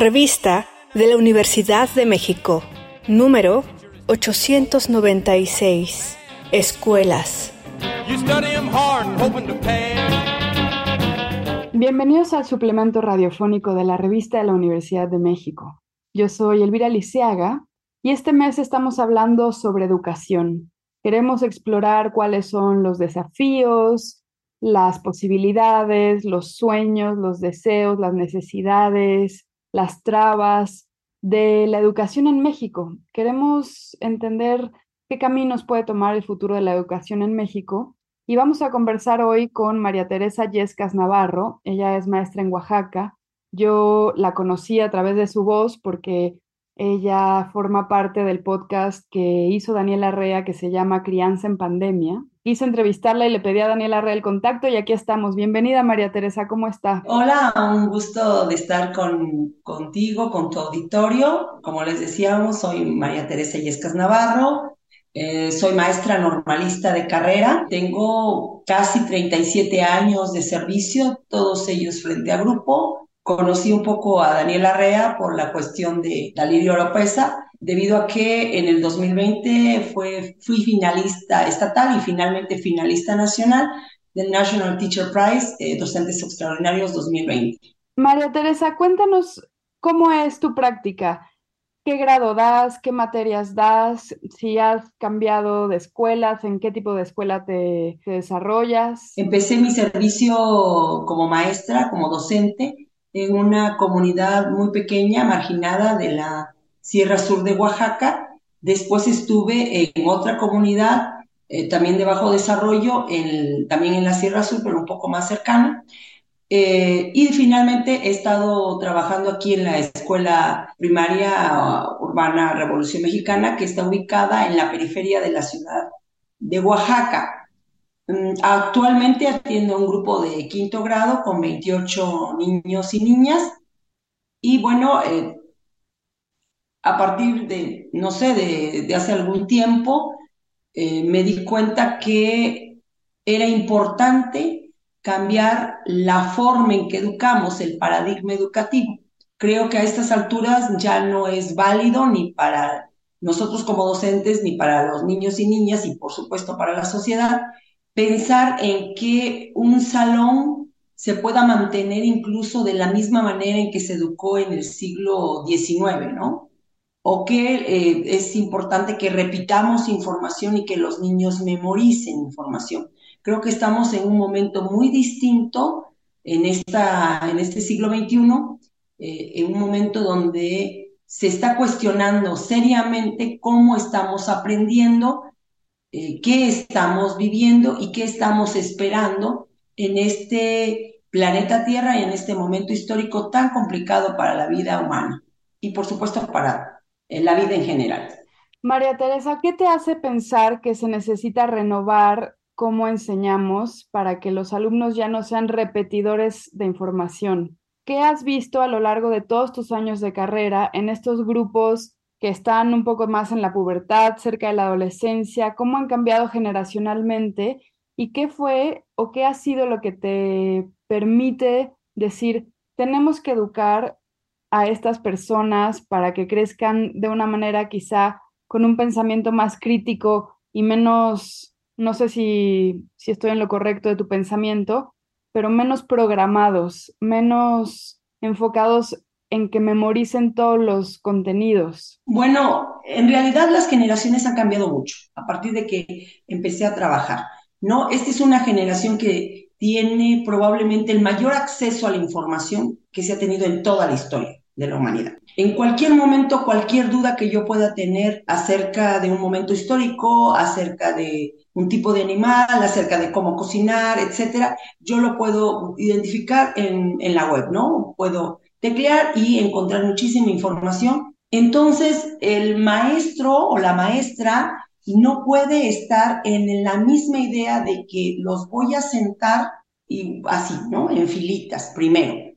Revista de la Universidad de México, número 896. Escuelas. Bienvenidos al suplemento radiofónico de la Revista de la Universidad de México. Yo soy Elvira Liceaga y este mes estamos hablando sobre educación. Queremos explorar cuáles son los desafíos, las posibilidades, los sueños, los deseos, las necesidades, las trabas de la educación en México. Queremos entender qué caminos puede tomar el futuro de la educación en México y vamos a conversar hoy con María Teresa Yescas Navarro. Ella es maestra en Oaxaca. Yo la conocí a través de su voz porque ella forma parte del podcast que hizo Daniela Rea que se llama Crianza en Pandemia. Quise entrevistarla y le pedí a Daniela Rea el contacto y aquí estamos. Bienvenida María Teresa, ¿cómo está? Hola, un gusto de estar con, contigo, con tu auditorio. Como les decíamos, soy María Teresa Yescas Navarro. Eh, soy maestra normalista de carrera. Tengo casi 37 años de servicio, todos ellos frente a grupo. Conocí un poco a Daniela Rea por la cuestión de la Lidia Oropesa, debido a que en el 2020 fue, fui finalista estatal y finalmente finalista nacional del National Teacher Prize eh, Docentes Extraordinarios 2020. María Teresa, cuéntanos cómo es tu práctica. ¿Qué grado das? ¿Qué materias das? Si has cambiado de escuelas, ¿en qué tipo de escuela te, te desarrollas? Empecé mi servicio como maestra, como docente, en una comunidad muy pequeña, marginada de la Sierra Sur de Oaxaca. Después estuve en otra comunidad, eh, también de bajo desarrollo, también en la Sierra Sur, pero un poco más cercana. Eh, y finalmente he estado trabajando aquí en la Escuela Primaria Urbana Revolución Mexicana, que está ubicada en la periferia de la ciudad de Oaxaca. Mm, actualmente atiendo un grupo de quinto grado con 28 niños y niñas. Y bueno, eh, a partir de, no sé, de, hace algún tiempo, eh, me di cuenta que era importante cambiar la forma en que educamos, el paradigma educativo. Creo que a estas alturas ya no es válido ni para nosotros como docentes, ni para los niños y niñas, y por supuesto para la sociedad, pensar en que un salón se pueda mantener incluso de la misma manera en que se educó en el siglo XIX, ¿no? O que eh, es importante que repitamos información y que los niños memoricen información. Creo que estamos en un momento muy distinto en, esta, en este siglo XXI, eh, en un momento donde se está cuestionando seriamente cómo estamos aprendiendo eh, qué estamos viviendo y qué estamos esperando en este planeta Tierra y en este momento histórico tan complicado para la vida humana y por supuesto para eh, la vida en general. María Teresa, ¿qué te hace pensar que se necesita renovar cómo enseñamos para que los alumnos ya no sean repetidores de información? ¿Qué has visto a lo largo de todos tus años de carrera en estos grupos que están un poco más en la pubertad, cerca de la adolescencia, cómo han cambiado generacionalmente y qué fue o qué ha sido lo que te permite decir, tenemos que educar a estas personas para que crezcan de una manera quizá con un pensamiento más crítico y menos, no sé si, si estoy en lo correcto de tu pensamiento, pero menos programados, menos enfocados en que memoricen todos los contenidos? Bueno, en realidad las generaciones han cambiado mucho a partir de que empecé a trabajar. No, esta es una generación que tiene probablemente el mayor acceso a la información que se ha tenido en toda la historia de la humanidad. En cualquier momento, cualquier duda que yo pueda tener acerca de un momento histórico, acerca de un tipo de animal, acerca de cómo cocinar, etcétera, yo lo puedo identificar en, en la web, ¿no? Puedo teclear y encontrar muchísima información. Entonces, el maestro o la maestra no puede estar en la misma idea de que los voy a sentar y así, ¿no? En filitas, primero.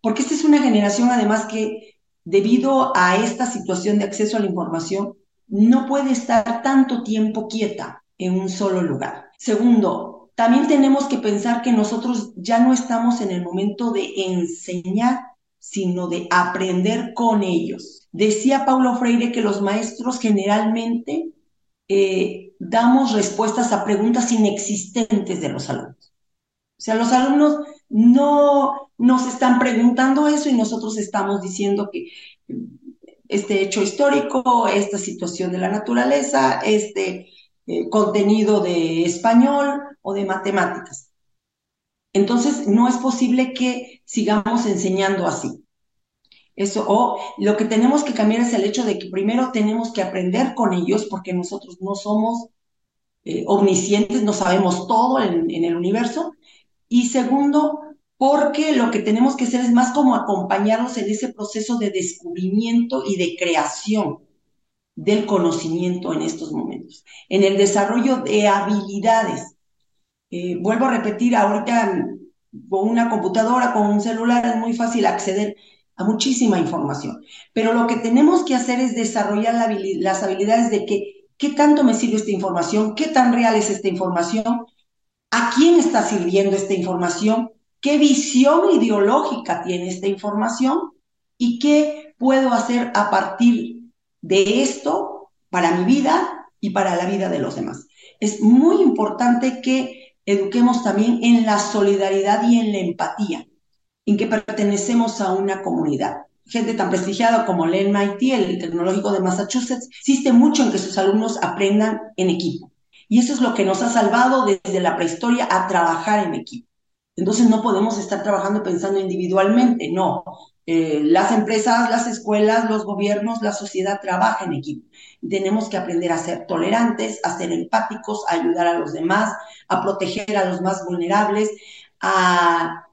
Porque esta es una generación además que debido a esta situación de acceso a la información, no puede estar tanto tiempo quieta en un solo lugar. Segundo, también tenemos que pensar que nosotros ya no estamos en el momento de enseñar, sino de aprender con ellos. Decía Paulo Freire que los maestros generalmente eh, damos respuestas a preguntas inexistentes de los alumnos. O sea, los alumnos no nos están preguntando eso y nosotros estamos diciendo que este hecho histórico, esta situación de la naturaleza, este eh, contenido de español o de matemáticas. Entonces, no es posible que sigamos enseñando así. Eso, o lo que tenemos que cambiar es el hecho de que primero tenemos que aprender con ellos porque nosotros no somos eh, omniscientes, no sabemos todo en, en el universo. Y segundo, porque lo que tenemos que hacer es más como acompañarlos en ese proceso de descubrimiento y de creación del conocimiento en estos momentos, en el desarrollo de habilidades. Eh, vuelvo a repetir, ahorita con una computadora, con un celular es muy fácil acceder a muchísima información, pero lo que tenemos que hacer es desarrollar las habilidades de que, qué tanto me sirve esta información, qué tan real es esta información, a quién está sirviendo esta información, qué visión ideológica tiene esta información y qué puedo hacer a partir de esto para mi vida y para la vida de los demás. Es muy importante que eduquemos también en la solidaridad y en la empatía, en que pertenecemos a una comunidad. Gente tan prestigiada como el MIT, el Tecnológico de Massachusetts, insiste mucho en que sus alumnos aprendan en equipo. Y eso es lo que nos ha salvado desde la prehistoria a trabajar en equipo. Entonces no podemos estar trabajando pensando individualmente, no. Eh, las empresas, las escuelas, los gobiernos, la sociedad trabajan en equipo. Tenemos que aprender a ser tolerantes, a ser empáticos, a ayudar a los demás, a proteger a los más vulnerables, a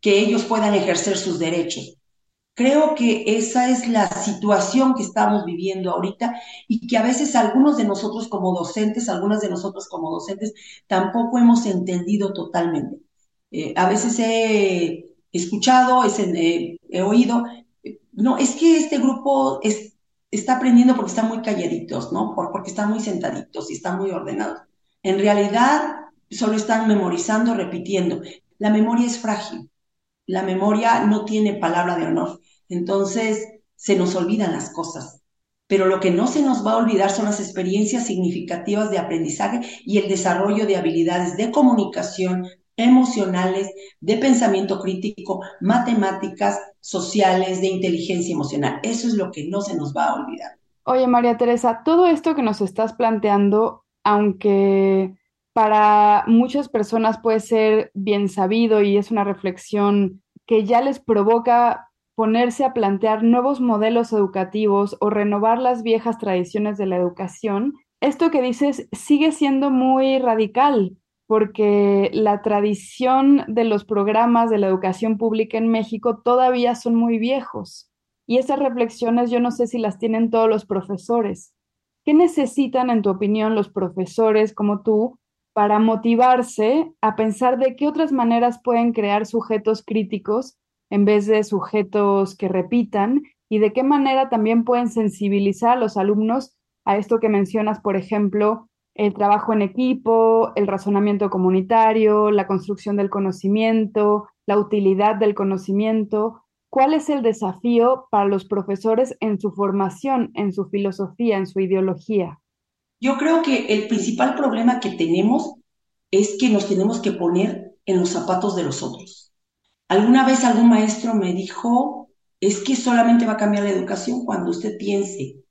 que ellos puedan ejercer sus derechos. Creo que esa es la situación que estamos viviendo ahorita y que a veces algunos de nosotros como docentes, algunas de nosotros como docentes, tampoco hemos entendido totalmente. Eh, a veces he escuchado, he, he oído, no, es que este grupo está aprendiendo porque están muy calladitos, ¿no? porque están muy sentaditos y están muy ordenados. En realidad, solo están memorizando, repitiendo. La memoria es frágil, la memoria no tiene palabra de honor, entonces se nos olvidan las cosas. Pero lo que no se nos va a olvidar son las experiencias significativas de aprendizaje y el desarrollo de habilidades de comunicación, emocionales, de pensamiento crítico, matemáticas, sociales, de inteligencia emocional. Eso es lo que no se nos va a olvidar. Oye, María Teresa, todo esto que nos estás planteando, aunque para muchas personas puede ser bien sabido y es una reflexión que ya les provoca ponerse a plantear nuevos modelos educativos o renovar las viejas tradiciones de la educación, esto que dices sigue siendo muy radical porque la tradición de los programas de la educación pública en México todavía son muy viejos. Y esas reflexiones yo no sé si las tienen todos los profesores. ¿Qué necesitan, en tu opinión, los profesores como tú para motivarse a pensar de qué otras maneras pueden crear sujetos críticos en vez de sujetos que repitan y de qué manera también pueden sensibilizar a los alumnos a esto que mencionas, por ejemplo, el trabajo en equipo, el razonamiento comunitario, la construcción del conocimiento, la utilidad del conocimiento. ¿Cuál es el desafío para los profesores en su formación, en su filosofía, en su ideología? Yo creo que el principal problema que tenemos es que nos tenemos que poner en los zapatos de los otros. Alguna vez algún maestro me dijo, es que solamente va a cambiar la educación cuando usted piense,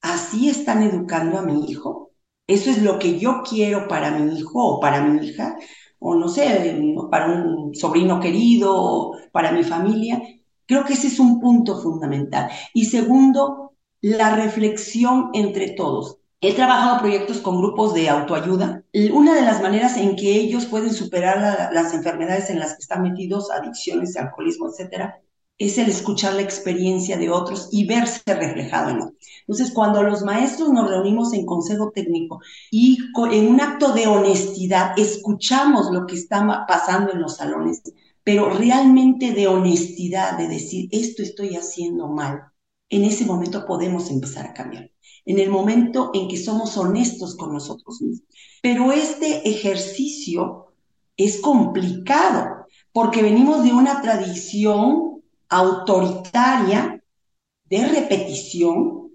así están educando a mi hijo, eso es lo que yo quiero para mi hijo o para mi hija, o no sé, para un sobrino querido, para mi familia. Creo que ese es un punto fundamental. Y segundo, la reflexión entre todos. He trabajado proyectos con grupos de autoayuda. Una de las maneras en que ellos pueden superar las enfermedades en las que están metidos, adicciones, alcoholismo, etcétera, es el escuchar la experiencia de otros y verse reflejado en otros. Entonces, cuando los maestros nos reunimos en consejo técnico y en un acto de honestidad escuchamos lo que está pasando en los salones, pero realmente de honestidad, de decir, esto estoy haciendo mal, en ese momento podemos empezar a cambiar en el momento en que somos honestos con nosotros mismos. Pero este ejercicio es complicado porque venimos de una tradición autoritaria, de repetición,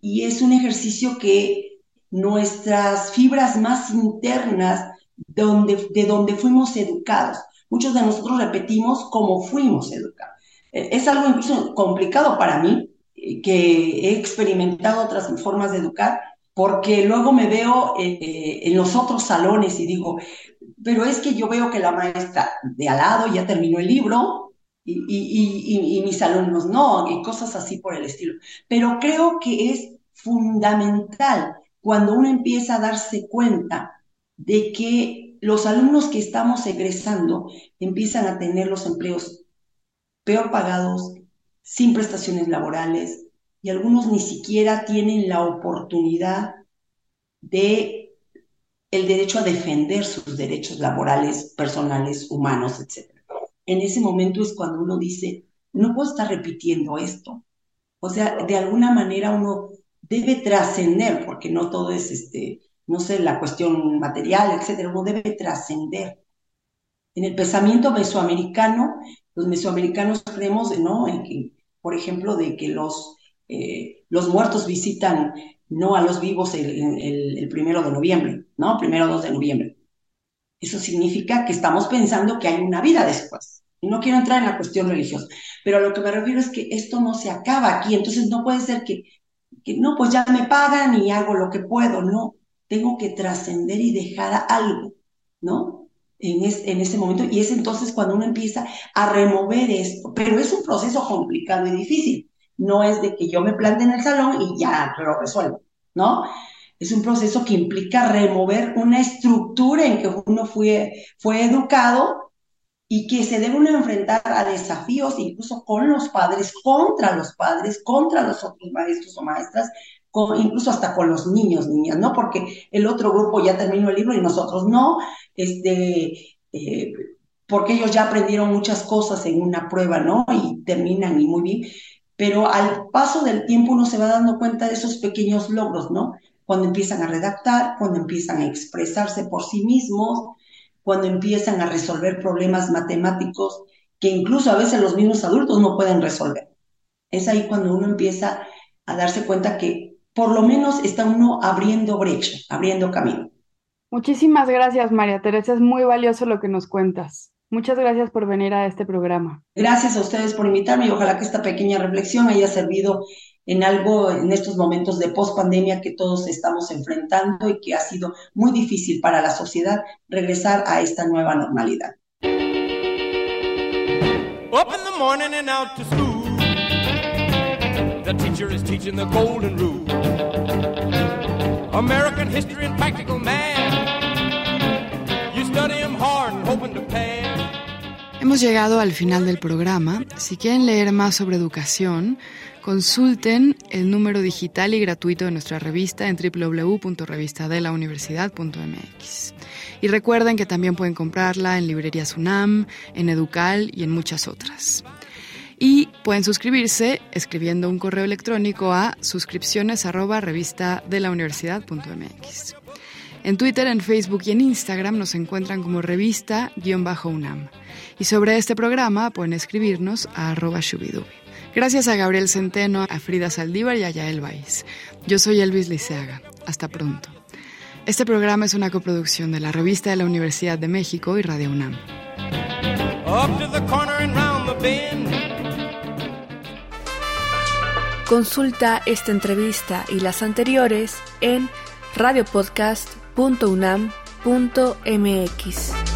y es un ejercicio que nuestras fibras más internas, donde, de donde fuimos educados, muchos de nosotros repetimos como fuimos educados. Es algo incluso complicado para mí, que he experimentado otras formas de educar, porque luego me veo eh, en los otros salones y digo, pero es que yo veo que la maestra de al lado ya terminó el libro y, y, y, mis alumnos no, y cosas así por el estilo. Pero creo que es fundamental cuando uno empieza a darse cuenta de que los alumnos que estamos egresando empiezan a tener los empleos peor pagados, sin prestaciones laborales, y algunos ni siquiera tienen la oportunidad de el derecho a defender sus derechos laborales, personales, humanos, etc. En ese momento es cuando uno dice, no puedo estar repitiendo esto. O sea, de alguna manera uno debe trascender, porque no todo es, este, no sé, la cuestión material, etcétera, uno debe trascender. En el pensamiento mesoamericano, los mesoamericanos creemos, ¿no? En por ejemplo, de que los, eh, los muertos visitan no a los vivos el, primero de noviembre, ¿no? Primero 2 de noviembre. Eso significa que estamos pensando que hay una vida después. No quiero entrar en la cuestión religiosa, pero a lo que me refiero es que esto no se acaba aquí, entonces no puede ser que, que no, pues ya me pagan y hago lo que puedo, no, tengo que trascender y dejar algo, ¿no? En, en ese momento, y es entonces cuando uno empieza a remover esto, pero es un proceso complicado y difícil, no es de que yo me plante en el salón y ya lo resuelvo, ¿no? Es un proceso que implica remover una estructura en que uno fue, fue educado y que se debe uno enfrentar a desafíos incluso con los padres, contra los padres, contra los otros maestros o maestras, incluso hasta con los niños, niñas, ¿no? Porque el otro grupo ya terminó el libro y nosotros no, este, eh, porque ellos ya aprendieron muchas cosas en una prueba, ¿no? Y terminan y muy bien pero al paso del tiempo uno se va dando cuenta de esos pequeños logros, ¿no? Cuando empiezan a redactar, cuando empiezan a expresarse por sí mismos, cuando empiezan a resolver problemas matemáticos que incluso a veces los mismos adultos no pueden resolver. Es ahí cuando uno empieza a darse cuenta que por lo menos está uno abriendo brecha, abriendo camino. Muchísimas gracias, María Teresa. Es muy valioso lo que nos cuentas. Muchas gracias por venir a este programa. Gracias a ustedes por invitarme y ojalá que esta pequeña reflexión haya servido en algo en estos momentos de post-pandemia que todos estamos enfrentando y que ha sido muy difícil para la sociedad regresar a esta nueva normalidad. Up in the morning and out to school. The teacher is teaching the golden rule. American history and practical math. You study them hard and hoping to pass. Hemos llegado al final del programa. Si quieren leer más sobre educación, consulten el número digital y gratuito de nuestra revista en www.revistadelauniversidad.mx. Y recuerden que también pueden comprarla en librerías UNAM, en Educal y en muchas otras. Y pueden suscribirse escribiendo un correo electrónico a suscripciones revista de la universidad.mx. En Twitter, en Facebook y en Instagram nos encuentran como revista-unam. Y sobre este programa pueden escribirnos a arroba shubidubi. Gracias a Gabriel Centeno, a Frida Saldívar y a Yael Baiz. Yo soy Elvis Liceaga. Hasta pronto. Este programa es una coproducción de la Revista de la Universidad de México y Radio UNAM. Consulta esta entrevista y las anteriores en radiopodcast.unam.mx.